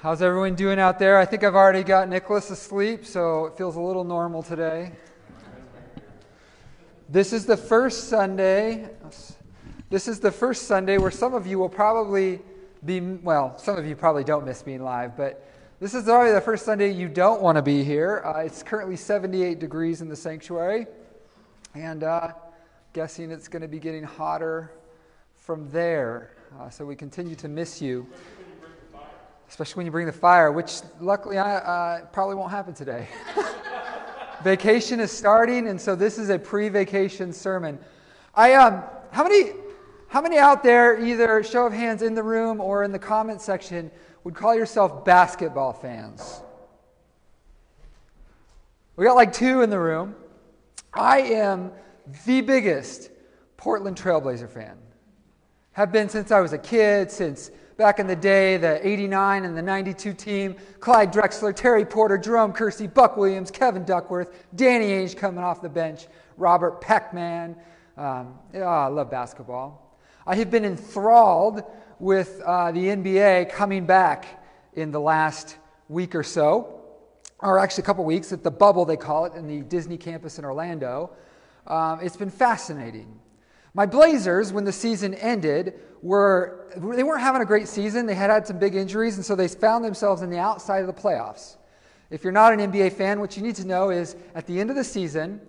How's everyone doing out there? I think I've already got Nicholas asleep, so it feels a little normal today. This is the first Sunday. This is the first Sunday where some of you will probably be, well, some of you probably don't miss being live, but this is probably the first Sunday you don't want to be here. Uh, it's currently 78 degrees in the sanctuary, and uh, guessing it's going to be getting hotter from there. Uh, so we continue to miss you especially when you bring the fire, which luckily I, uh, probably won't happen today. vacation is starting, and so this is a pre-vacation sermon. I um, how many how many out there, either show of hands in the room or in the comment section, would call yourself basketball fans? We got like two in the room. I am the biggest Portland Trailblazer fan. Have been since I was a kid, since back in the day, the 89 and the 92 team, Clyde Drexler, Terry Porter, Jerome Kersey, Buck Williams, Kevin Duckworth, Danny Ainge coming off the bench, Robert Peckman. Um, oh, I love basketball. I have been enthralled with uh, the NBA coming back in the last week or so, or actually a couple weeks at the bubble, they call it, in the Disney campus in Orlando. Um, it's been fascinating. My Blazers, when the season ended, were they weren't having a great season. They had had some big injuries, and so they found themselves in the outside of the playoffs. If you're not an NBA fan, what you need to know is at the end of the season,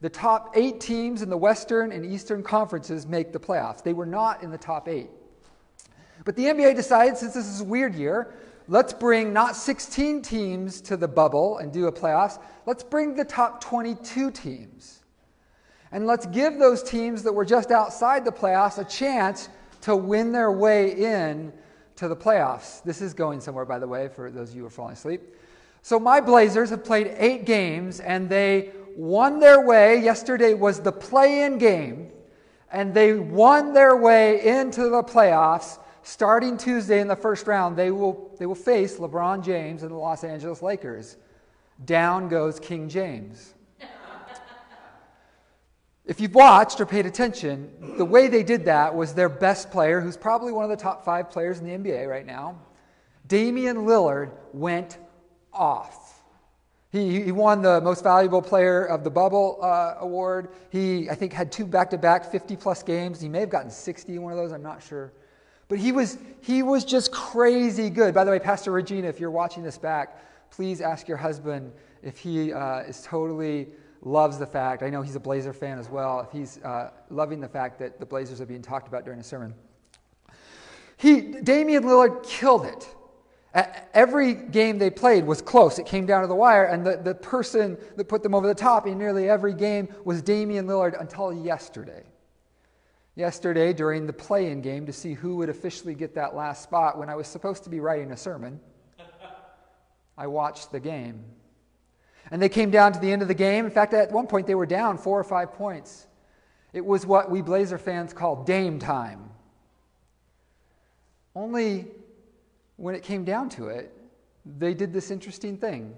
the top eight teams in the Western and Eastern conferences make the playoffs. They were not in the top eight. But the NBA decided, since this is a weird year, let's bring not 16 teams to the bubble and do a playoffs. Let's bring the top 22 teams. And let's give those teams that were just outside the playoffs a chance to win their way in to the playoffs. This is going somewhere, by the way, for those of you who are falling asleep. So my Blazers have played eight games and they won their way. Yesterday was the play in game, and they won their way into the playoffs. Starting Tuesday in the first round, they will, they will face LeBron James and the Los Angeles Lakers. Down goes King James. If you've watched or paid attention, the way they did that was their best player, who's probably one of the top five players in the NBA right now, Damian Lillard, went off. He, he won the most valuable player of the bubble uh, award. He, I think, had two back to back 50 plus games. He may have gotten 60 in one of those, I'm not sure. But he was, he was just crazy good. By the way, Pastor Regina, if you're watching this back, please ask your husband if he uh, is totally loves the fact, I know he's a Blazer fan as well, if he's uh, loving the fact that the Blazers are being talked about during a sermon. He, Damian Lillard killed it. Every game they played was close. It came down to the wire, and the, the person that put them over the top in nearly every game was Damian Lillard until yesterday. Yesterday, during the play in game to see who would officially get that last spot, when I was supposed to be writing a sermon, I watched the game. And they came down to the end of the game. In fact, at one point, they were down four or five points. It was what we Blazer fans call Dame time. Only when it came down to it, they did this interesting thing.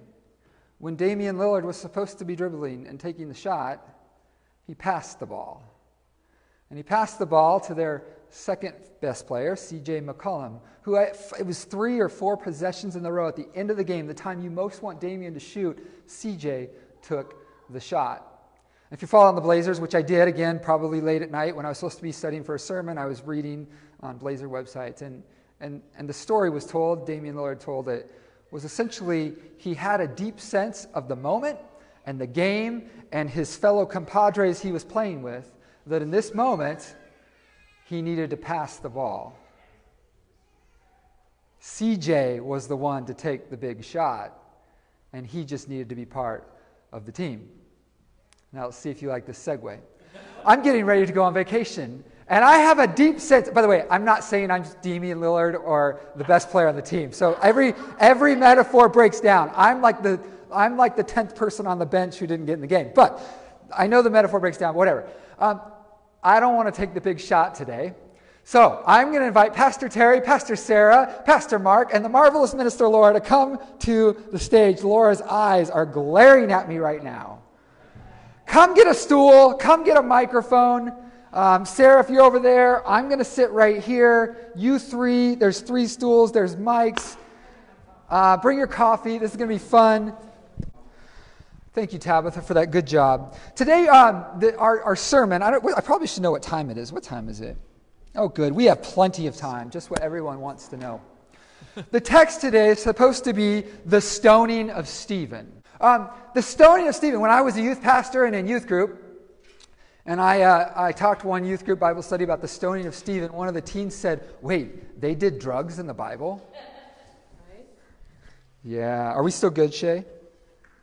When Damian Lillard was supposed to be dribbling and taking the shot, he passed the ball. And he passed the ball to their second best player, CJ McCollum, who I, it was three or four possessions in the row at the end of the game, the time you most want Damian to shoot, CJ took the shot. If you follow on the Blazers, which I did again, probably late at night when I was supposed to be studying for a sermon, I was reading on Blazer websites, and, and, and the story was told, Damian Lillard told it, was essentially he had a deep sense of the moment and the game and his fellow compadres he was playing with, that in this moment, he needed to pass the ball. CJ was the one to take the big shot, and he just needed to be part of the team. Now, let's see if you like this segue. I'm getting ready to go on vacation, and I have a deep sense. By the way, I'm not saying I'm Damian Lillard or the best player on the team. So every every metaphor breaks down. I'm like the I'm like the tenth person on the bench who didn't get in the game. But I know the metaphor breaks down. Whatever. Um, I don't want to take the big shot today. So I'm going to invite Pastor Terry, Pastor Sarah, Pastor Mark, and the marvelous minister Laura to come to the stage. Laura's eyes are glaring at me right now. Come get a stool, come get a microphone. Um, Sarah, if you're over there, I'm going to sit right here. You three, there's three stools, there's mics. Uh, bring your coffee. This is going to be fun. Thank you, Tabitha, for that good job. Today, um, the, our, our sermon, I, I probably should know what time it is. What time is it? Oh, good. We have plenty of time, just what everyone wants to know. the text today is supposed to be the stoning of Stephen. Um, the stoning of Stephen, when I was a youth pastor and in youth group, and I, uh, I talked one youth group Bible study about the stoning of Stephen, one of the teens said, Wait, they did drugs in the Bible? Yeah. Are we still good, Shay?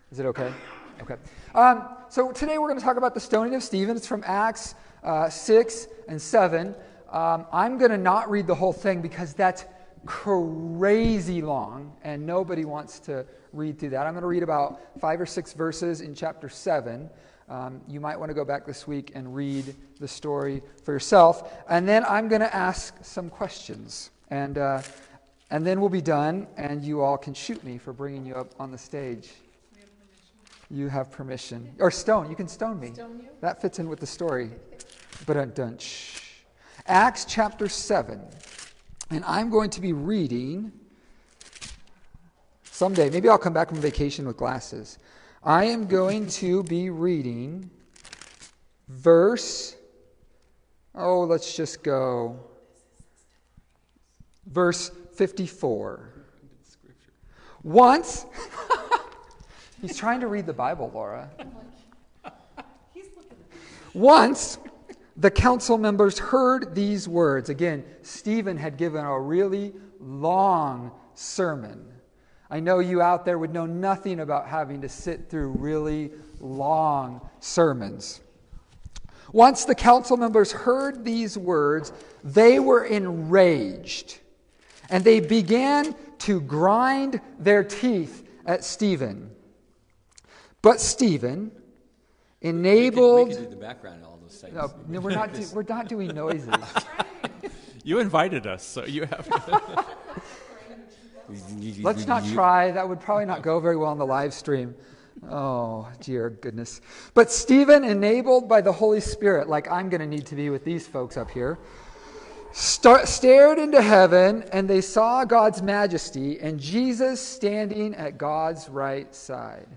Is it okay? Okay. Um, so today we're going to talk about the stoning of Stephen. It's from Acts uh, 6 and 7. Um, I'm going to not read the whole thing because that's crazy long and nobody wants to read through that. I'm going to read about five or six verses in chapter 7. Um, you might want to go back this week and read the story for yourself. And then I'm going to ask some questions. And, uh, and then we'll be done, and you all can shoot me for bringing you up on the stage. You have permission. Or stone. You can stone me. Stone you? That fits in with the story. But uh, dun Acts chapter 7. And I'm going to be reading someday. Maybe I'll come back from vacation with glasses. I am going to be reading verse. Oh, let's just go. Verse 54. Once. He's trying to read the Bible, Laura. Once the council members heard these words. Again, Stephen had given a really long sermon. I know you out there would know nothing about having to sit through really long sermons. Once the council members heard these words, they were enraged and they began to grind their teeth at Stephen. But Stephen enabled. We can, we can do the background all those things. No, no we're not. Do, we're not doing noises. you invited us, so you have. to. Let's not try. That would probably not go very well on the live stream. Oh, dear goodness. But Stephen, enabled by the Holy Spirit, like I'm going to need to be with these folks up here, star- stared into heaven and they saw God's majesty and Jesus standing at God's right side.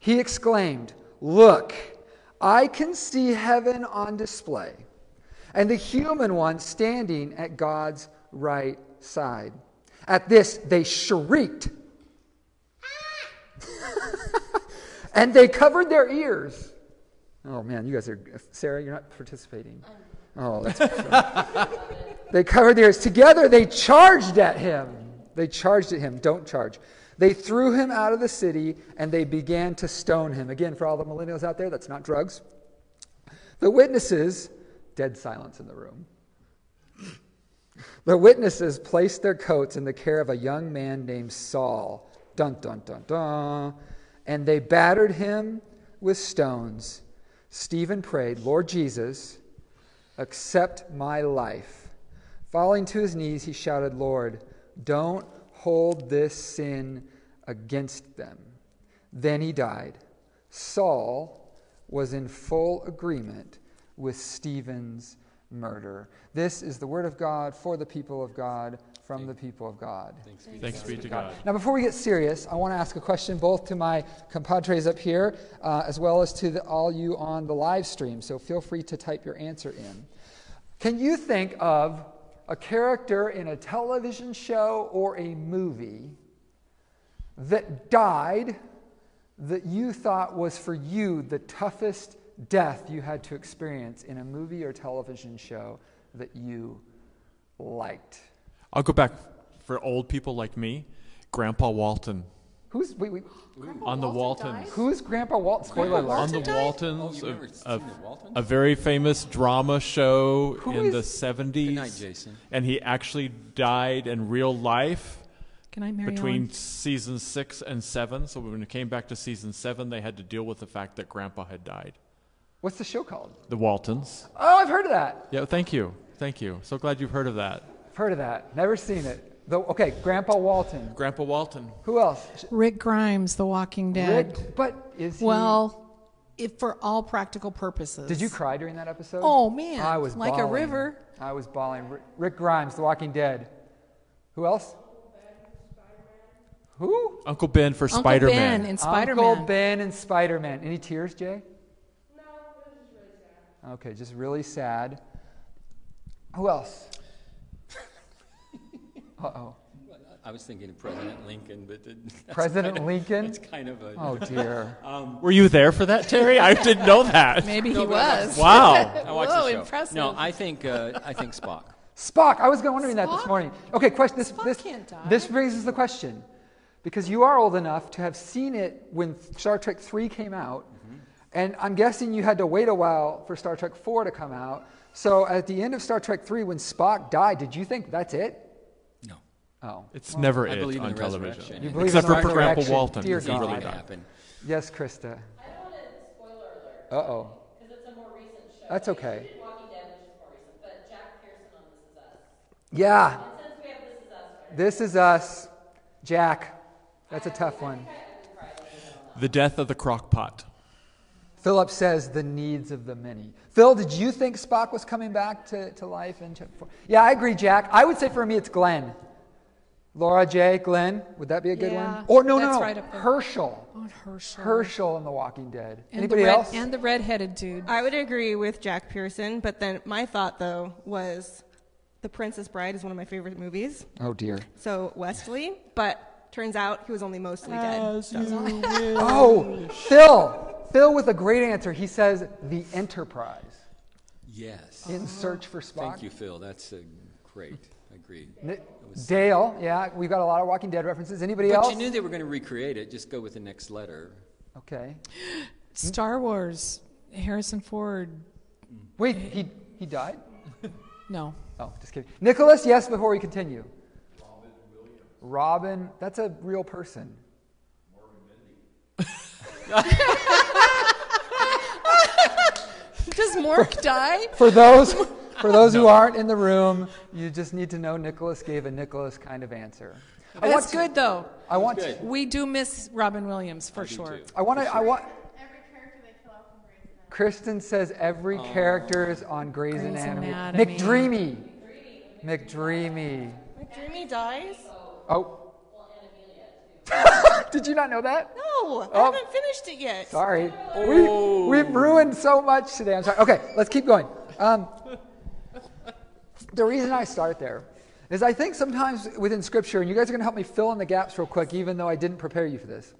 He exclaimed, Look, I can see heaven on display, and the human one standing at God's right side. At this, they shrieked. and they covered their ears. Oh man, you guys are, Sarah, you're not participating. Um. Oh, that's. they covered their ears. Together, they charged at him. They charged at him. Don't charge. They threw him out of the city and they began to stone him. Again, for all the millennials out there, that's not drugs. The witnesses, dead silence in the room. The witnesses placed their coats in the care of a young man named Saul. Dun, dun, dun, dun. And they battered him with stones. Stephen prayed, Lord Jesus, accept my life. Falling to his knees, he shouted, Lord, don't hold this sin against them. Then he died. Saul was in full agreement with Stephen's murder. This is the word of God for the people of God, from the people of God. Thanks be, Thanks be to God. Now, before we get serious, I want to ask a question both to my compadres up here uh, as well as to the, all you on the live stream. So feel free to type your answer in. Can you think of a character in a television show or a movie that died that you thought was for you the toughest death you had to experience in a movie or television show that you liked? I'll go back for old people like me, Grandpa Walton. Who's wait, wait. on the Waltons? Who's Grandpa Walton? Spoiler alert. On the Waltons, oh, a, a, a, very famous drama show Who in is? the seventies. Good night, Jason. And he actually died in real life. Can I marry between on? season six and seven? So when it came back to season seven, they had to deal with the fact that Grandpa had died. What's the show called? The Waltons. Oh, I've heard of that. Yeah, thank you, thank you. So glad you've heard of that. I've heard of that. Never seen it. The, okay, Grandpa Walton. Grandpa Walton. Who else? Rick Grimes, The Walking Dead. Rick, but is he? Well, if for all practical purposes. Did you cry during that episode? Oh man, I was like bawling. a river. I was bawling. Rick Grimes, The Walking Dead. Who else? Who? Uncle Ben for Uncle Spider Man. Uncle Ben Man. in Spider Uncle Man. Ben and Spider Man. Any tears, Jay? No, it was just really sad. Okay, just really sad. Who else? Uh oh. I was thinking of President Lincoln, but that's President kind of- Lincoln? It's kind of a. Oh dear. Were you there for that, Terry? I didn't know that. Maybe No, he was. Wow. I watched Whoa, the show. impressive. No, I think uh, I think Spock. Spock. I was wondering that this morning. Okay, question. This Spock this can't die. this raises the question, because you are old enough to have seen it when Star Trek Three came out, Mm-hmm. and I'm guessing you had to wait a while for Star Trek Four to come out. So at the end of Star Trek Three, when Spock died, did you think that's it? No. Oh, It's never I it believe on the television. You believe Except in for for Grandpa. Walton. Dear God. really really happened. yes, Krista. I don't want to spoiler alert Uh oh. because it's a more recent show. That's okay. Walking Dead, which is more recent, but Jack Pearson on This Is Us. Yeah, And since we have This Is Us, this is us, Jack. That's a tough one. The death of the crock pot. Philip says the needs of the many. Phil, did you think Spock was coming back to, to life in chapter four? Yeah, I agree, Jack. I would say for me it's Glenn. Laura J. Glenn, would that be a good Yeah, one? Or no, no, that's no, right up there. Herschel. Oh, Herschel. Herschel in The Walking Dead. And Anybody the red, else? And the red-headed dude. I would agree with Jack Pearson, but then my thought though was The Princess Bride is one of my favorite movies. oh dear. So Westley, but turns out he was only mostly dead. So- Oh, Phil. Phil with a great answer. He says the Enterprise Yes. in search for Spock. Thank you, Phil. That's uh, great. Agreed. Ni- Dale, yeah, we've got a lot of Walking Dead references. Anybody But else? But you knew they were going to recreate it. Just go with the next letter. Okay. Star Wars. Harrison Ford. Wait, he he died? No. Oh, just kidding. Nicholas, yes, before we continue. Robin Williams. Robin, that's a real person. Morgan. Does Mork die? For those for those who aren't in the room, you just need to know Nicholas gave a Nicholas kind of answer. I That's to- good though. I want Good. to, We do miss Robin Williams for do sure. too. I want to I want Every character they kill off in Grey's Anatomy. Kristen says every character is on Grey's, Grey's Anatomy. Anatomy. McDreamy. McDreamy. Dreamy dies? Oh. Did you not know that? No, Oh. I haven't finished it yet. Sorry. We, we've ruined so much today. I'm sorry. Okay, let's keep going. Um, the reason I start there is I think sometimes within Scripture, and you guys are going to help me fill in the gaps real quick, even though I didn't prepare you for this.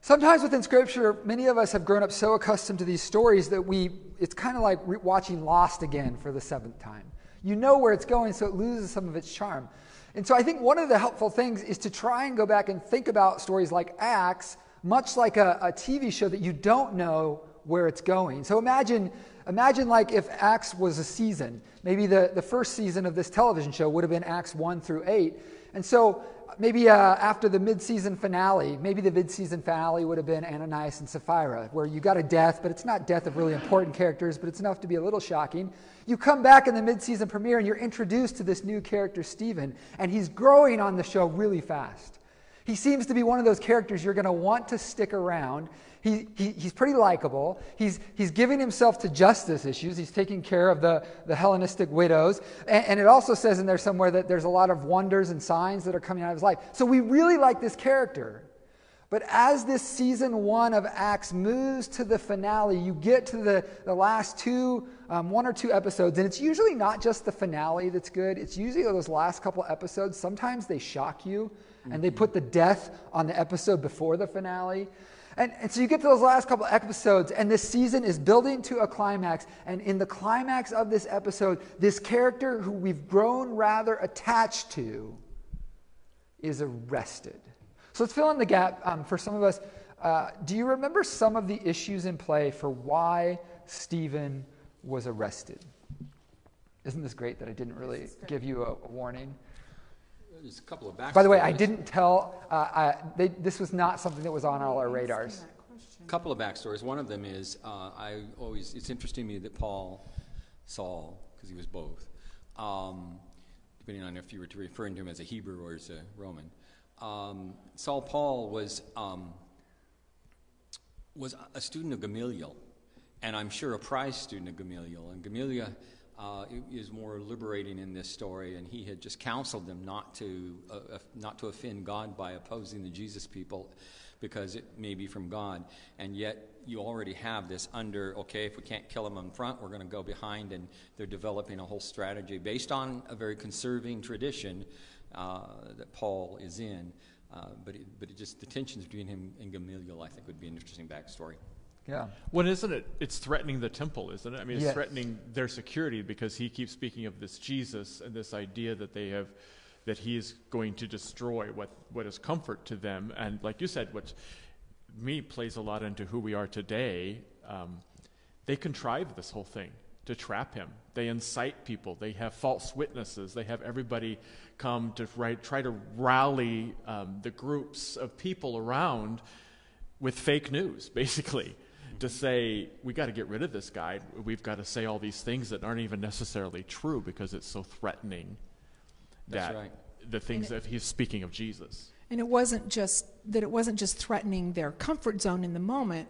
Sometimes within Scripture, many of us have grown up so accustomed to these stories that we, it's kind of like re- watching Lost again for the seventh time. You know where it's going, so it loses some of its charm. And so I think one of the helpful things is to try and go back and think about stories like Acts, much like a, a TV show that you don't know where it's going. So imagine, imagine like if Acts was a season. Maybe the, the first season of this television show would have been Acts 1 through 8. And so maybe uh, after the mid-season finale, maybe the mid-season finale would have been Ananias and Sapphira, where you got a death, but it's not death of really important characters, but it's enough to be a little shocking. You come back in the mid-season premiere and you're introduced to this new character, Stephen, and he's growing on the show really fast. He seems to be one of those characters you're going to want to stick around. He, he, he's pretty likable. He's, he's giving himself to justice issues. He's taking care of the, the Hellenistic widows. And, and it also says in there somewhere that there's a lot of wonders and signs that are coming out of his life. So we really like this character. But as this season one of Acts moves to the finale, you get to the, the last two, um, one or two episodes, and it's usually not just the finale that's good. It's usually those last couple episodes. Sometimes they shock you, and they put the death on the episode before the finale. And, and so you get to those last couple episodes, and this season is building to a climax. And in the climax of this episode, this character who we've grown rather attached to is arrested. So let's fill in the gap um, for some of us. Uh, do you remember some of the issues in play for why Stephen was arrested? Isn't this great that I didn't really give you a, a warning? There's a couple of backstories. By the way, I didn't tell, uh, I, they, this was not something that was on all our radars. A couple of backstories. One of them is uh, I always it's interesting to me that Paul, Saul, because he was both, um, depending on if you were to referring to him as a Hebrew or as a Roman. Um, Saul Paul was um, was a student of Gamaliel, and I'm sure a prize student of Gamaliel. And Gamaliel uh, is more liberating in this story, and he had just counseled them not to uh, uh, not to offend God by opposing the Jesus people, because it may be from God, and yet you already have this under. Okay, if we can't kill them in front, we're going to go behind, and they're developing a whole strategy based on a very conserving tradition uh, that Paul is in. Uh, but it, but it just the tensions between him and Gamaliel, I think, would be an interesting backstory. Yeah. Well, isn't it? It's threatening the temple, isn't it? I mean, it's Yes. threatening their security because he keeps speaking of this Jesus and this idea that they have, that he is going to destroy what, what is comfort to them. And like you said, what me plays a lot into who we are today. Um, they contrive this whole thing to trap him. They incite people. They have false witnesses. They have everybody come to right, try to rally um, the groups of people around with fake news, basically, to say, we got to get rid of this guy. We've got to say all these things that aren't even necessarily true because it's so threatening That's that right. the things that he's speaking of Jesus. And it wasn't just that it wasn't just threatening their comfort zone in the moment,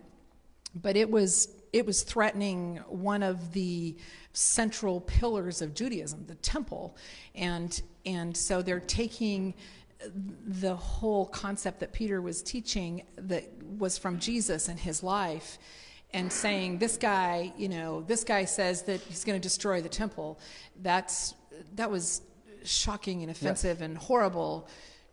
but it was it was threatening one of the central pillars of Judaism, the temple. And and so they're taking the whole concept that Peter was teaching that was from Jesus and his life and saying this guy, you know, this guy says that he's going to destroy the temple. That's that was shocking and offensive and horrible,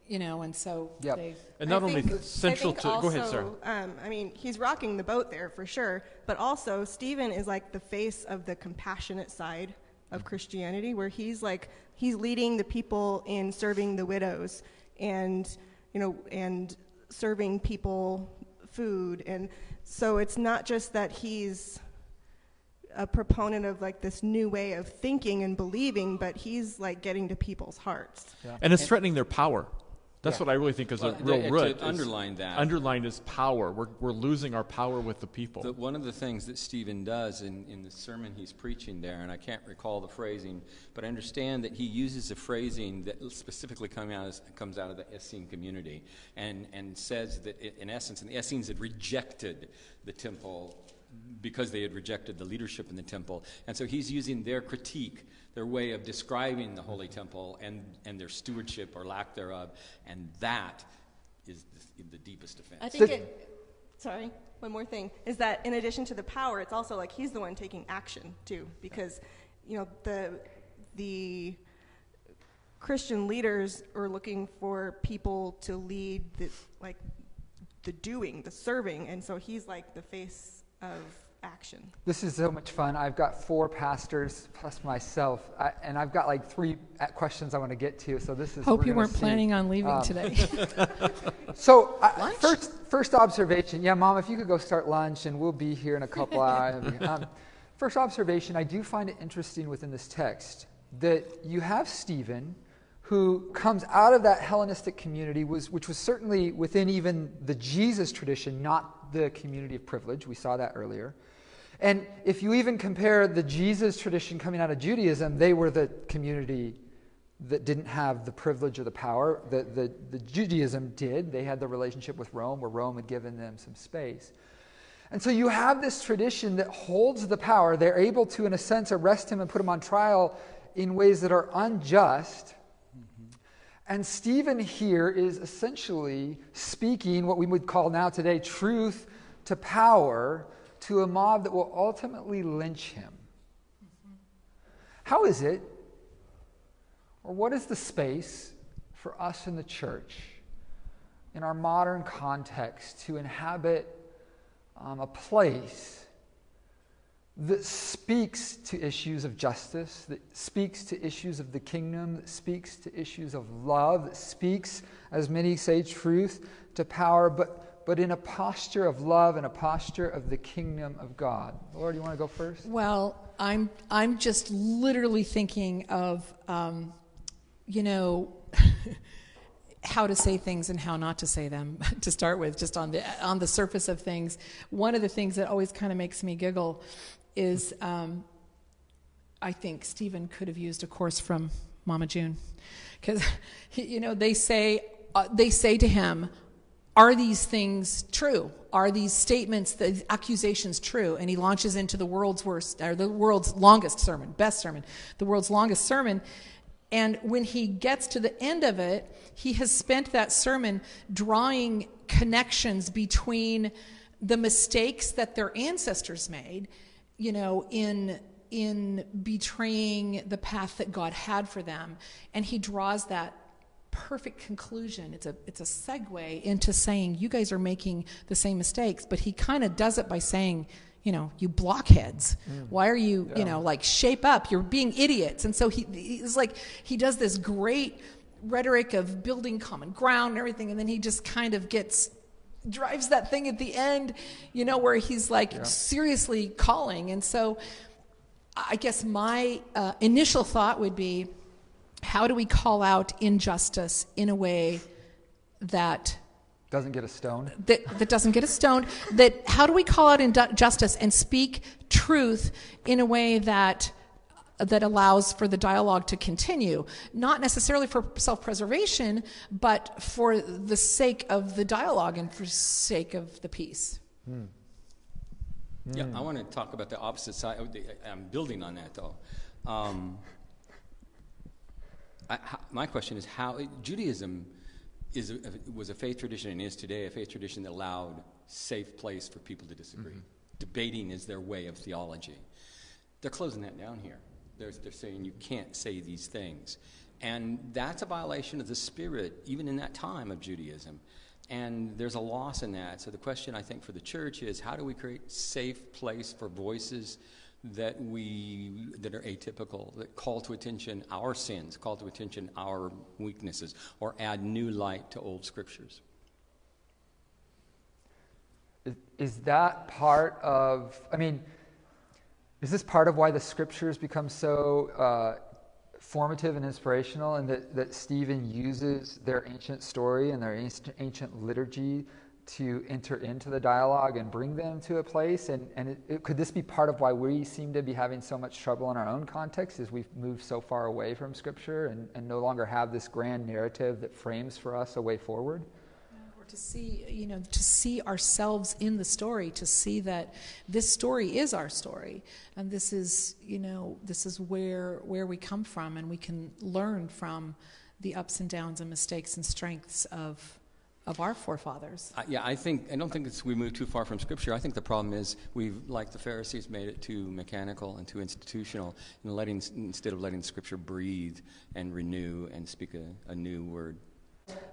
you know, and so Yep. they And not I only think- central to. also, go ahead, Sarah. Um, I mean, he's rocking the boat there for sure, but also Stephen is like the face of the compassionate side of Christianity, where he's like he's leading the people in serving the widows and you know and serving people food, and so it's not just that he's a proponent of like this new way of thinking and believing, but he's like getting to people's hearts. And it's threatening their power. That's Yeah. what I really think is Well, a real to- root. to underline that- Underline is power. We're, we're losing our power with the people. The, one of the things that Stephen does in, in the sermon he's preaching there, and I can't recall the phrasing, but I understand that he uses a phrasing that specifically come out as, comes out of the Essene community and, and says that, i in essence, and the Essenes had rejected the temple because they had rejected the leadership in the temple. And so he's using their critique, their way of describing the Holy Temple and, and their stewardship or lack thereof, and that is the, the deepest offense. I think it. Sorry, one more thing is that in addition to the power, it's also like he's the one taking action too, because you know the the Christian leaders are looking for people to lead the like the doing, the serving, and so he's like the face of action. This is so much fun. I've got four pastors plus myself, I, and I've got like three uh, questions I want to get to. So this is. hope you weren't see. planning on leaving Um, today. So uh, first, first observation. Yeah, Mom, if you could go start lunch, and we'll be here in a couple hours. Um, first observation. I do find it interesting within this text that you have Stephen, who comes out of that Hellenistic community, was, which was certainly within even the Jesus tradition, not the community of privilege. We saw that earlier. And if you even compare the Jesus tradition coming out of Judaism, they were the community that didn't have the privilege or the power. The, the, the Judaism did. They had the relationship with Rome, where Rome had given them some space. And so you have this tradition that holds the power. They're able to, in a sense, arrest him and put him on trial in ways that are unjust. And Stephen here is essentially speaking what we would call now today truth to power to a mob that will ultimately lynch him. How is it, or what is the space for us in the church, in our modern context, to inhabit um, a place that speaks to issues of justice, that speaks to issues of the kingdom, that speaks to issues of love, that speaks, as many say, truth to power, but, but in a posture of love and a posture of the kingdom of God. Lord, you want to go first? Well, I'm I'm just literally thinking of um, you know how to say things and how not to say them to start with, just on the on the surface of things. One of the things that always kind of makes me giggle is um, I think Stephen could have used a course from Mama June because you know they say uh, they say to him, are these things true? Are these statements, the accusations true? And he launches into the world's worst, or the world's longest sermon, best sermon, the world's longest sermon. And when he gets to the end of it, he has spent that sermon drawing connections between the mistakes that their ancestors made, you know, in in betraying the path that God had for them, and he draws that perfect conclusion. It's a it's a segue into saying you guys are making the same mistakes, but he kind of does it by saying, you know, you blockheads. Mm. Why are you, you know, like shape up? You're being idiots. And so he he's like he does this great rhetoric of building common ground and everything, and then he just kind of gets drives that thing at the end, you know, where he's like seriously calling. And so I guess my uh, initial thought would be how do we call out injustice in a way that Doesn't get a stone. that, that doesn't get a stone that how do we call out injustice and speak truth in a way that that allows for the dialogue to continue not necessarily for self-preservation but for the sake of the dialogue and for sake of the peace Yeah, I want to talk about the opposite side. I'm building on that though. Um, I, how, my question is how Judaism is a, was a faith tradition and is today a faith tradition that allowed safe place for people to disagree. Debating is their way of theology. They're closing that down here. They're, they're saying you can't say these things. And that's a violation of the spirit, even in that time of Judaism. And there's a loss in that. So the question I think for the church is how do we create safe place for voices that we that are atypical, that call to attention our sins, call to attention our weaknesses, or add new light to old scriptures? Is, is that part of, I mean, is this part of why the scriptures become so uh, formative and inspirational and that, that Stephen uses their ancient story and their ancient, liturgy to enter into the dialogue and bring them to a place? And, and it, it, could this be part of why we seem to be having so much trouble in our own context as we've moved so far away from Scripture and, and no longer have this grand narrative that frames for us a way forward? To see you know to see ourselves in the story to see that this story is our story and this is you know this is where where we come from and we can learn from the ups and downs and mistakes and strengths of of our forefathers I, yeah, I think I don't think it's we move too far from Scripture. I think the problem is we've, like the Pharisees, made it too mechanical and too institutional, and letting instead of letting Scripture breathe and renew and speak a, a new word.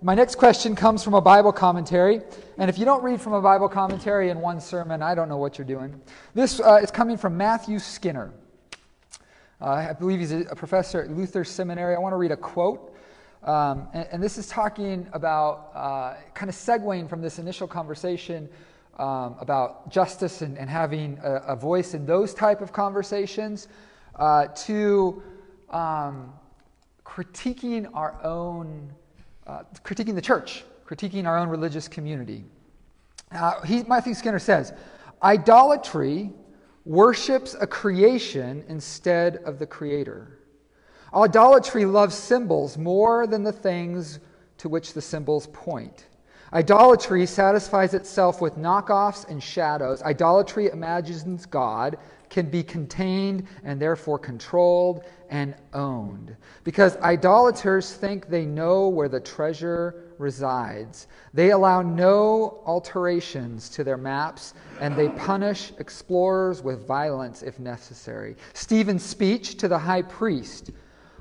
My next question comes from a Bible commentary. And if you don't read from a Bible commentary in one sermon, I don't know what you're doing. This uh, is coming from Matthew Skinner. Uh, I believe he's a, professor at Luther Seminary. I want to read a quote. Um, and, and this is talking about uh, kind of segueing from this initial conversation um, about justice and, and having a, a voice in those type of conversations uh, to um, critiquing our own uh, critiquing the church, critiquing our own religious community. Uh, he, Matthew Skinner says, idolatry worships a creation instead of the creator. Idolatry loves symbols more than the things to which the symbols point. Idolatry satisfies itself with knockoffs and shadows. Idolatry imagines God can be contained and therefore controlled and owned. Because idolaters think they know where the treasure resides. They allow no alterations to their maps and they punish explorers with violence if necessary. Stephen's speech to the high priest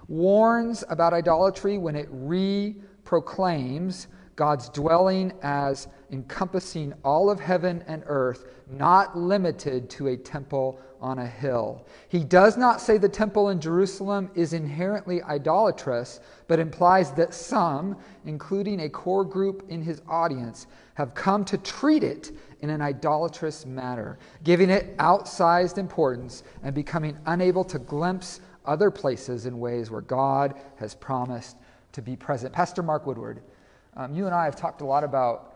warns about idolatry when it re proclaims God's dwelling as encompassing all of heaven and earth, not limited to a temple on a hill. He does not say the temple in Jerusalem is inherently idolatrous, but implies that some, including a core group in his audience, have come to treat it in an idolatrous manner, giving it outsized importance and becoming unable to glimpse other places in ways where God has promised to be present. Pastor Mark Woodward, um, you and I have talked a lot about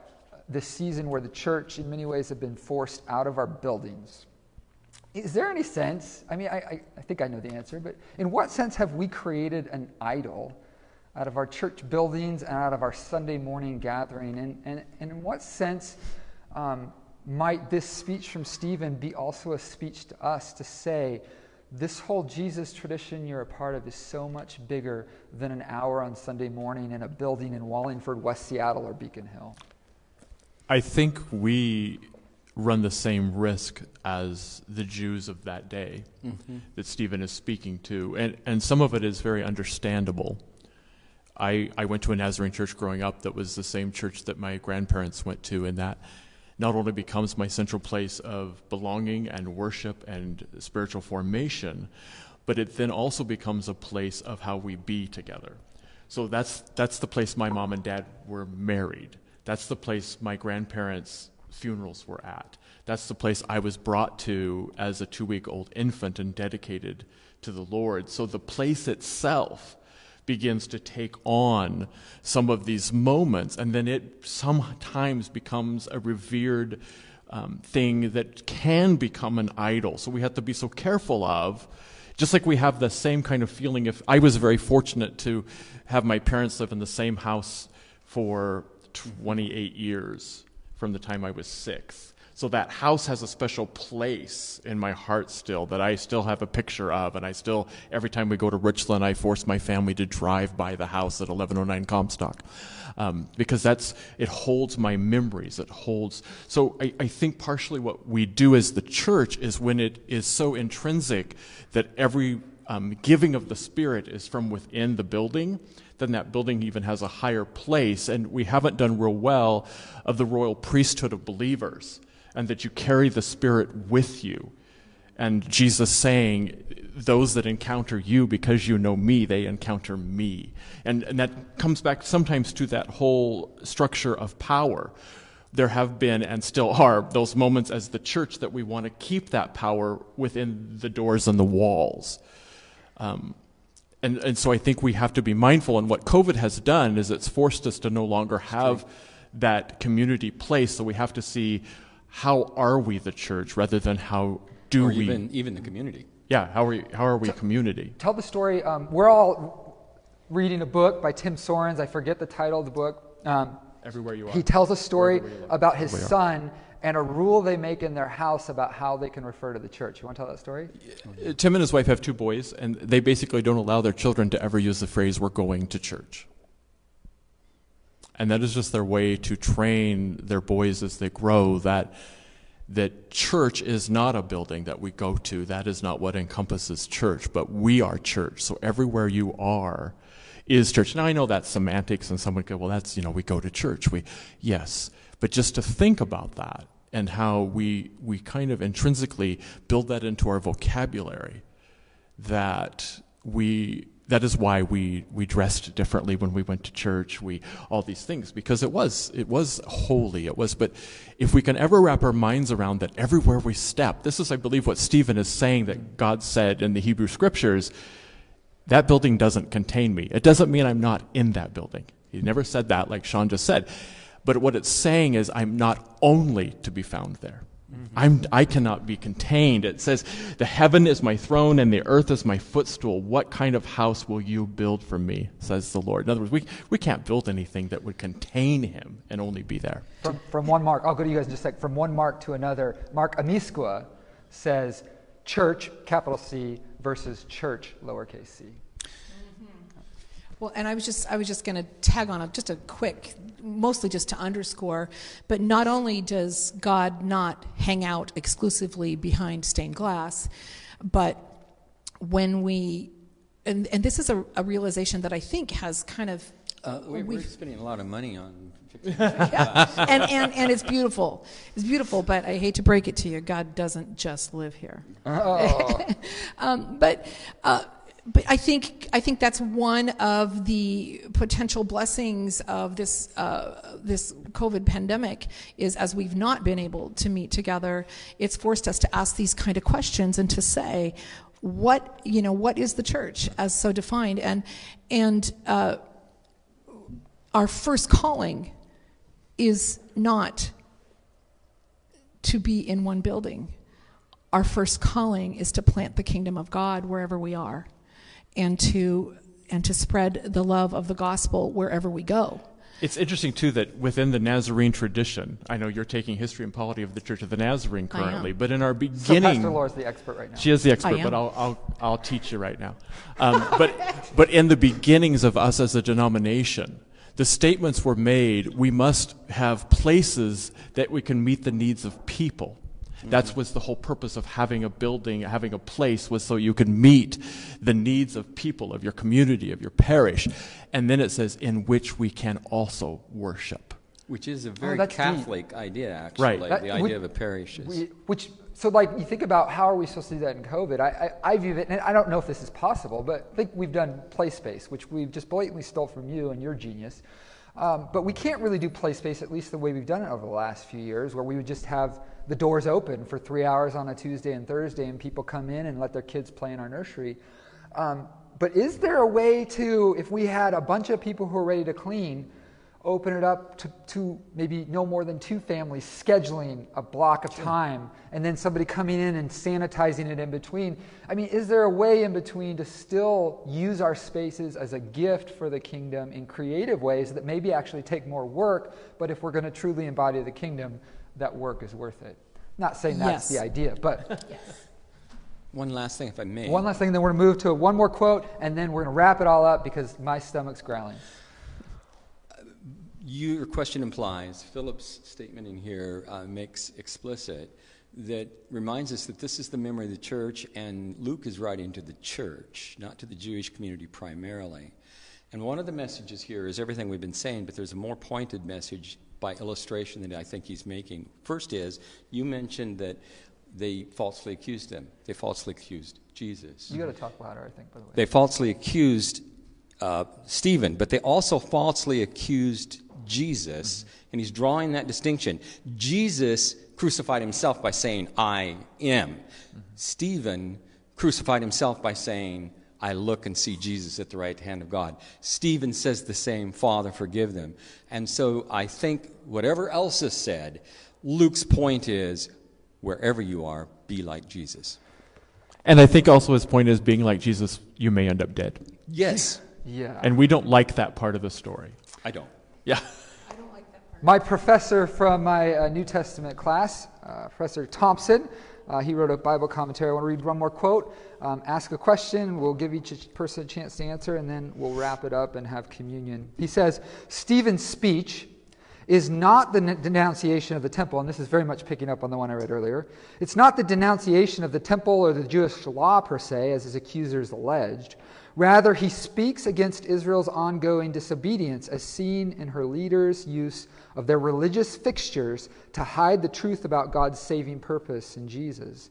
this season where the church, in many ways, have been forced out of our buildings. Is there any sense? I mean, I, I, think I know the answer, but in what sense have we created an idol out of our church buildings and out of our Sunday morning gathering. And, and, and in what sense um, might this speech from Stephen be also a speech to us to say, this whole Jesus tradition you're a part of is so much bigger than an hour on Sunday morning in a building in Wallingford, West Seattle, or Beacon Hill? I think we run the same risk as the Jews of that day mm-hmm. that Stephen is speaking to. And, and some of it is very understandable. I, I went to a Nazarene church growing up that was the same church that my grandparents went to, and that not only becomes my central place of belonging and worship and spiritual formation, but it then also becomes a place of how we be together. So that's, that's the place my mom and dad were married. That's the place my grandparents' funerals were at. That's the place I was brought to as a two week old infant and dedicated to the Lord. So the place itself begins to take on some of these moments, and then it sometimes becomes a revered um, thing that can become an idol. So we have to be so careful of. Just like we have the same kind of feeling, if I was very fortunate to have my parents live in the same house for 28 years from the time I was six. So that house has a special place in my heart still that I still have a picture of. And I still, every time we go to Richland, I force my family to drive by the house at 1109 Comstock. Um, because that's, it holds my memories. It holds. So I, I think partially what we do as the church is when it is so intrinsic that every um, giving of the Spirit is from within the building, then that building even has a higher place. And we haven't done real well of the royal priesthood of believers, and that you carry the Spirit with you. And Jesus saying, Those that encounter you because you know me, they encounter me. And, and that comes back sometimes to that whole structure of power. There have been and still are those moments as the church that we want to keep that power within the doors and the walls. Um, and, and so I think we have to be mindful. And what COVID has done is it's forced us to no longer have that community place. So we have to see how are we the church rather than how do or we. even even the community. yeah, how are we, how are we community? Tell the story. Um, we're all reading a book by Tim Soerens. I forget the title of the book. Um, Everywhere you are. he tells a story Wherever you look. about his son and a rule they make in their house about how they can refer to the church. You want to tell that story? Tim and his wife have two boys, and they basically don't allow their children to ever use the phrase, we're going to church. And that is just their way to train their boys as they grow that, that church is not a building that we go to. That is not what encompasses church, but we are church. So everywhere you are is church. Now I know that's semantics, and someone could, well, that's, you know, we go to church. We, yes. But just to think about that and how we, we kind of intrinsically build that into our vocabulary that we that is why we we dressed differently when we went to church we all these things because it was it was holy it was but if we can ever wrap our minds around that everywhere we step this is i believe what stephen is saying that god said in the hebrew scriptures that building doesn't contain me. It doesn't mean i'm not in that building. He never said that like sean just said but what it's saying is i'm not only to be found there Mm-hmm. I'm, I cannot be contained. It says, The heaven is my throne and the earth is my footstool. What kind of house will you build for me? says the Lord. In other words, we, we can't build anything that would contain him and only be there. From, from one mark, I'll go to you guys in just a sec. From one mark to another, Mark Amisqua says church, capital C, versus church, lowercase c. Well, and I was just I was just going to tag on a, just a quick, mostly just to underscore, but not only does God not hang out exclusively behind stained glass, but when we and, and this is a, a realization that I think has kind of Uh, we, we're spending a lot of money on yeah. and, and, and it's beautiful. It's beautiful, but I hate to break it to you, God doesn't just live here. um, but, uh, but I think, I think that's one of the potential blessings of this, uh, this COVID pandemic is as we've not been able to meet together, it's forced us to ask these kind of questions and to say, what, you know, what is the church as so defined? And, and, uh, our first calling is not to be in one building. Our first calling is to plant the kingdom of God wherever we are and to and to spread the love of the gospel wherever we go. It's interesting too that within the Nazarene tradition, I know you're taking history and polity of the Church of the Nazarene currently, but in our So beginning, Pastor Laura's the expert right now. She is the expert, but. I'll, I'll, I'll teach you right now. Um, but, but in the beginnings of us as a denomination, the statements were made we must have places that we can meet the needs of people. That mm-hmm. was the whole purpose of having a building, having a place, was so you could meet the needs of people, of your community, of your parish. And then it says, in which we can also worship. Which is a oh, very Oh, that's deep. Catholic idea, actually. Right. The idea would- of a parish is. Which so like you think about how are we supposed to do that in COVID? I, I, I view it, and I don't know if this is possible, but I think we've done play space, which we've just blatantly stole from you and your genius. Um, but we can't really do play space at least the way we've done it over the last few years, where we would just have the doors open for three hours on a Tuesday and Thursday, and people come in and let their kids play in our nursery. Um, but is there a way to, if we had a bunch of people who are ready to clean, open it up to, to maybe no more than two families scheduling a block of time and then somebody coming in and sanitizing it in between i mean is there a way in between to still use our spaces as a gift for the kingdom in creative ways that maybe actually take more work but if we're going to truly embody the kingdom that work is worth it not saying that's Yes. the idea but yes. One last thing, if I may. one last thing then we're going to move to one more quote and then we're going to wrap it all up because my stomach's growling Your question implies, Philip's statement in here uh, makes explicit that reminds us that this is the memory of the church, and Luke is writing to the church, not to the Jewish community primarily. And one of the messages here is everything we've been saying, but there's a more pointed message by illustration that I think he's making. First is, you mentioned that they falsely accused him. They falsely accused Jesus. you got to talk louder i think by the way They falsely accused uh, Stephen, but they also falsely accused Jesus, and he's drawing that distinction. Jesus crucified himself by saying, I am. Stephen crucified himself by saying, I look and see Jesus at the right hand of God. Stephen says the same, Father, forgive them. And so I think whatever else is said, Luke's point is, wherever you are, be like Jesus. And I think also his point is being like Jesus, you may end up dead. Yes. yeah And we don't like that part of the story. I don't. Yeah. My professor from my uh, New Testament class, uh, Professor Thompson, uh, he wrote a Bible commentary. I want to read one more quote, um, ask a question. We'll give each person a chance to answer, and then we'll wrap it up and have communion. He says Stephen's speech is not the n- denunciation of the temple, and this is very much picking up on the one I read earlier. It's not the denunciation of the temple or the Jewish law per se, as his accusers alleged. Rather, he speaks against Israel's ongoing disobedience, as seen in her leaders' use of their religious fixtures to hide the truth about God's saving purpose in Jesus.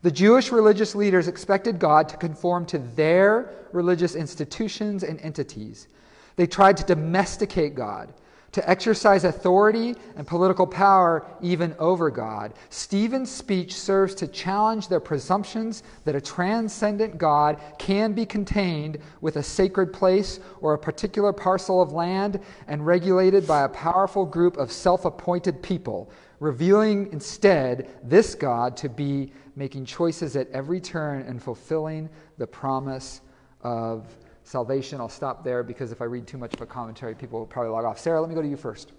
The Jewish religious leaders expected God to conform to their religious institutions and entities. They tried to domesticate God, to exercise authority and political power even over God. Stephen's speech serves to challenge their presumptions that a transcendent God can be contained with a sacred place or a particular parcel of land and regulated by a powerful group of self appointed people, revealing instead this God to be making choices at every turn and fulfilling the promise of salvation. I'll stop there because if I read too much of a commentary, people will probably log off. Sarah, let me go to you first.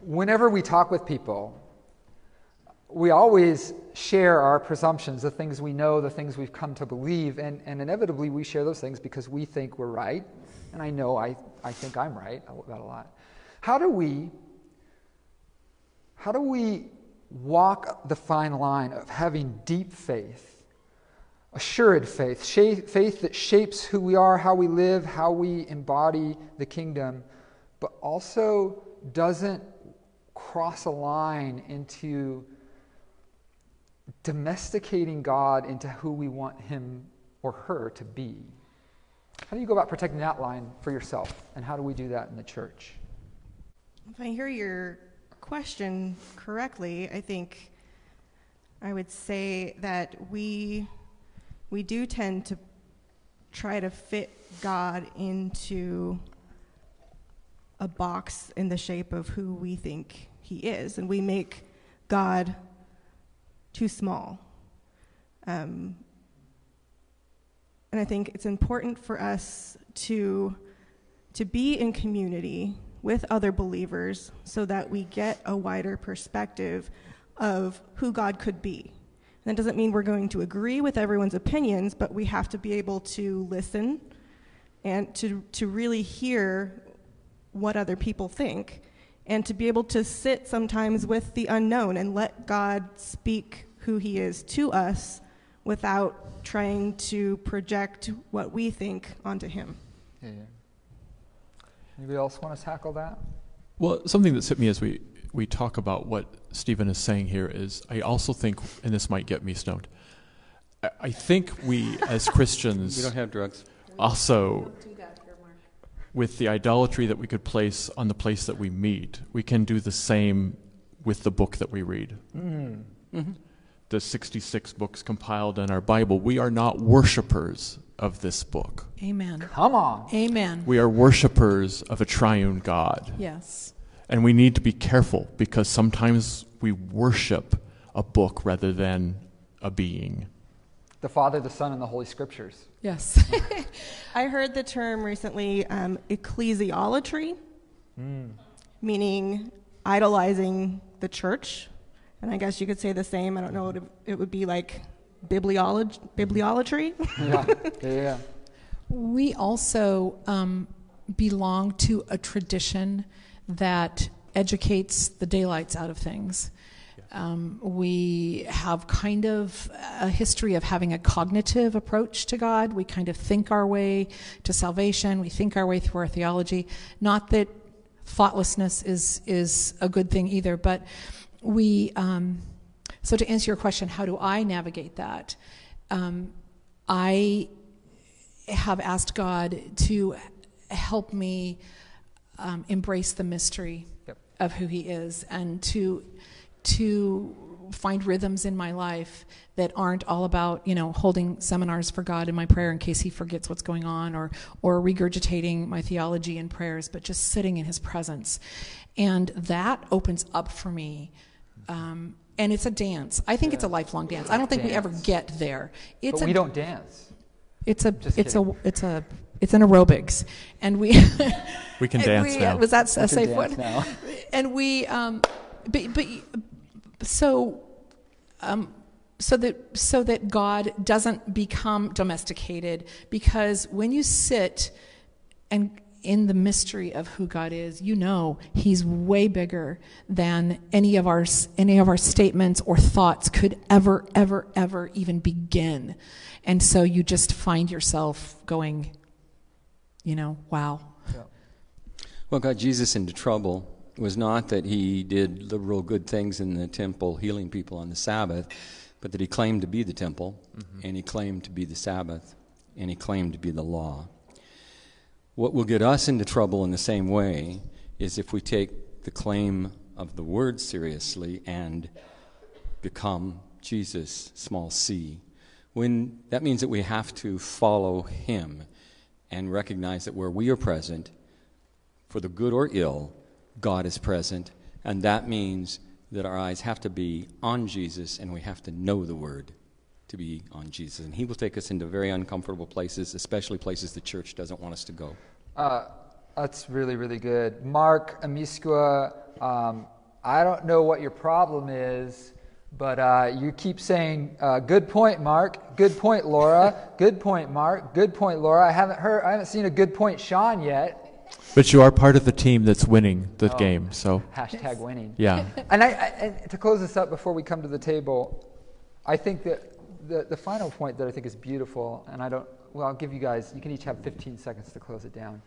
Whenever we talk with people, we always share our presumptions, the things we know, the things we've come to believe, and, and inevitably we share those things because we think we're right. And I know I, I think I'm right about a lot. How do we how do we walk the fine line of having deep faith, assured faith, faith that shapes who we are, how we live, how we embody the kingdom, but also doesn't cross a line into domesticating God into who we want him or her to be? How do you go about protecting that line for yourself? And how do we do that in the church? If I hear your question correctly, I think I would say that we we do tend to try to fit God into a box in the shape of who we think he is, and we make God too small. Um, and I think it's important for us to to be in community with other believers so that we get a wider perspective of who God could be. And that doesn't mean we're going to agree with everyone's opinions, but we have to be able to listen and to, to really hear what other people think and to be able to sit sometimes with the unknown and let God speak who He is to us without trying to project what we think onto Him. Yeah, yeah. Anybody else want to tackle that? Well, something that's hit me as we, we talk about what Stephen is saying here is I also think, and this might get me stoned, I, I think we as Christians We don't have drugs. also, with the idolatry that we could place on the place that we meet, we can do the same with the book that we read. Mm-hmm. Mm-hmm. The 66 books compiled in our Bible. We are not worshipers of this book. Amen. Come on. Amen. We are worshipers of a triune God. Yes. And we need to be careful because sometimes we worship a book rather than a being. The Father, the Son, and the Holy Scriptures. Yes. I heard the term recently um, ecclesiolatry, meaning idolizing the church. And I guess you could say the same. I don't know what it, it would be like bibliolog- bibliolatry. Yeah, yeah, yeah. we also um, belong to a tradition that educates the daylights out of things. Um, we have kind of a history of having a cognitive approach to God. We kind of think our way to salvation. We think our way through our theology. Not that thoughtlessness is is a good thing either, but we. Um, so to answer your question, how do I navigate that? Um, I have asked God to help me um, embrace the mystery Yep. of who He is and to to find rhythms in my life that aren't all about you know holding seminars for God in my prayer in case He forgets what's going on or or regurgitating my theology and prayers, but just sitting in His presence, and that opens up for me. Um, and it's a dance. I think it's a lifelong dance. I don't think we ever get there. It's but a we don't dance. it's a Just it's a it's a it's an aerobics, and we We can dance we- now. Was that a We safe dance one? now. And we um, but but so um, so that so that God doesn't become domesticated because when you sit and in the mystery of who God is, you know He's way bigger than any of our any of our statements or thoughts could ever, ever, ever even begin. And so you just find yourself going, you know, wow. What got Jesus into trouble was not that he did liberal good things in the temple, healing people on the Sabbath, but that he claimed to be the temple, mm-hmm. and he claimed to be the Sabbath, and he claimed to be the law. What will get us into trouble in the same way is if we take the claim of the word seriously and become Jesus, small c. When that means that we have to follow him and recognize that where we are present, for the good or ill, God is present, and that means that our eyes have to be on Jesus and we have to know the Word to be on Jesus. And He will take us into very uncomfortable places, especially places the church doesn't want us to go. Uh, that's really, really good. Mark Amiskua, um, I don't know what your problem is, but uh, you keep saying, uh, good point, Mark. Good point, Laura. good point, Mark. Good point, Laura. I haven't heard, I haven't seen a good point, Sean, yet. But you are part of the team that's winning the game, so Hashtag winning. yeah. And, I, I, and to close this up before we come to the table, I think that the, the final point that I think is beautiful, and I don't, well, I'll give you guys, you can each have 15 seconds to close it down,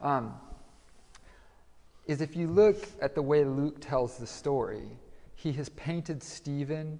um, is if you look at the way Luke tells the story, he has painted Stephen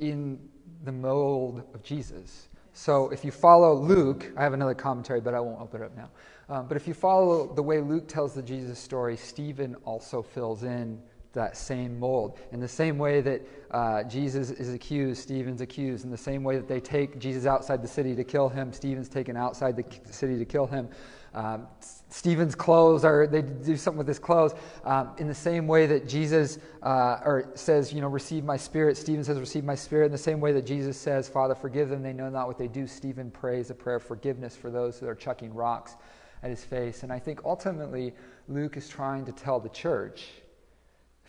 in the mold of Jesus. So if you follow Luke, I have another commentary, but I won't open it up now. Um, but if you follow the way Luke tells the Jesus story, Stephen also fills in that same mold. In the same way that uh, Jesus is accused, Stephen's accused. In the same way that they take Jesus outside the city to kill him, Stephen's taken outside the city to kill him. Um, Stephen's clothes are, they do something with his clothes. Um, in the same way that Jesus uh, or says, you know, receive my spirit, Stephen says, receive my spirit. In the same way that Jesus says, Father, forgive them, they know not what they do, Stephen prays a prayer of forgiveness for those who are chucking rocks at his face. And I think ultimately, Luke is trying to tell the church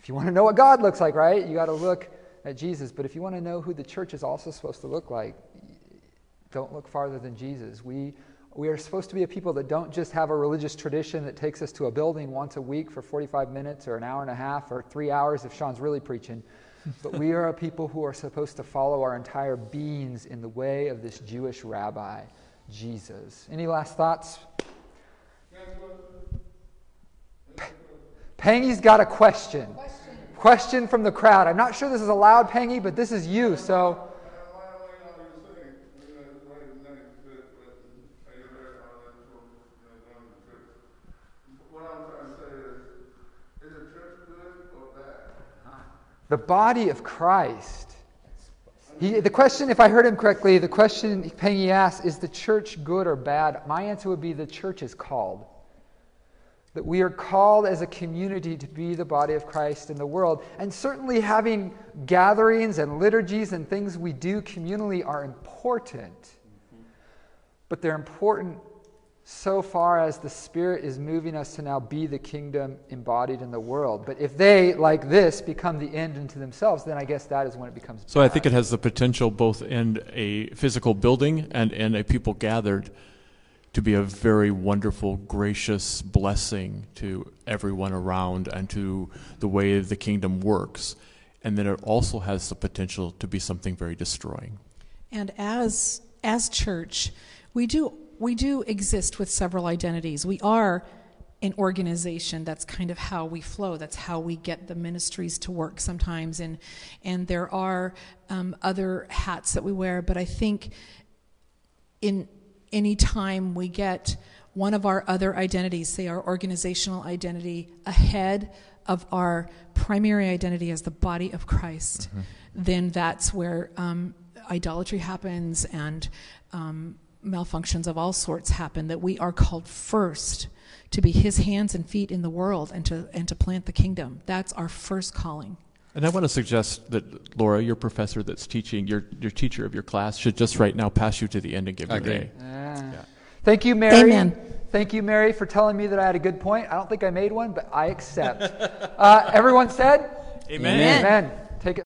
if you want to know what God looks like, right, you got to look at Jesus. But if you want to know who the church is also supposed to look like, don't look farther than Jesus. We, we are supposed to be a people that don't just have a religious tradition that takes us to a building once a week for 45 minutes or an hour and a half or three hours if Sean's really preaching. but we are a people who are supposed to follow our entire beings in the way of this Jewish rabbi, Jesus. Any last thoughts? Pengy's got a question. question. from the crowd. I'm not sure this is allowed, Pengy, but this is you, so. The body of Christ. He, the question, if I heard him correctly, the question Pengy asked is the church good or bad? My answer would be the church is called. That we are called as a community to be the body of Christ in the world. And certainly having gatherings and liturgies and things we do communally are important. But they're important so far as the Spirit is moving us to now be the kingdom embodied in the world. But if they, like this, become the end unto themselves, then I guess that is when it becomes. So I think it has the potential both in a physical building and in a people gathered to be a very wonderful, gracious blessing to everyone around and to the way the kingdom works. And then it also has the potential to be something very destroying. And as as church, we do we do exist with several identities. We are an organization. That's kind of how we flow. That's how we get the ministries to work sometimes. And and there are um, other hats that we wear. But I think in any time we get one of our other identities, say our organizational identity, ahead of our primary identity as the body of Christ, mm-hmm. then that's where um, idolatry happens and um, malfunctions of all sorts happen. That we are called first to be His hands and feet in the world and to and to plant the kingdom. That's our first calling. And I want to suggest that Laura, your professor that's teaching, your your teacher of your class, should just right now pass you to the end and give okay. your name. Yeah. Thank you, Mary. Amen. Thank you, Mary, for telling me that I had a good point. I don't think I made one, but I accept. uh, everyone said? Amen. Amen. Amen.